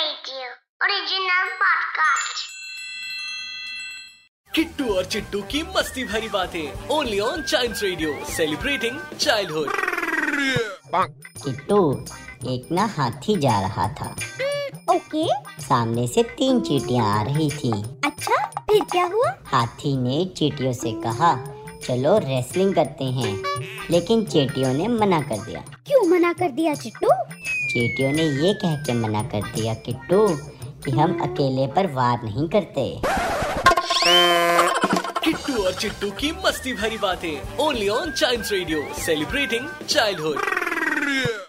Original podcast. Kittu और चिट्टू की मस्ती भरी बातें only on child radio celebrating childhood Kittu एक ना हाथी जा रहा था। ओके सामने से तीन चीटियाँ आ रही थी। अच्छा फिर क्या हुआ? हाथी ने चीटियों से कहा चलो रेसलिंग करते हैं। लेकिन चीटियों ने मना कर दिया। क्यों मना कर दिया चिट्टू? चीटियों ने ये कह के मना कर दिया किट्टू कि हम अकेले पर वार नहीं करते। किट्टू और चिट्टू की मस्ती भरी बातें only on child radio celebrating childhood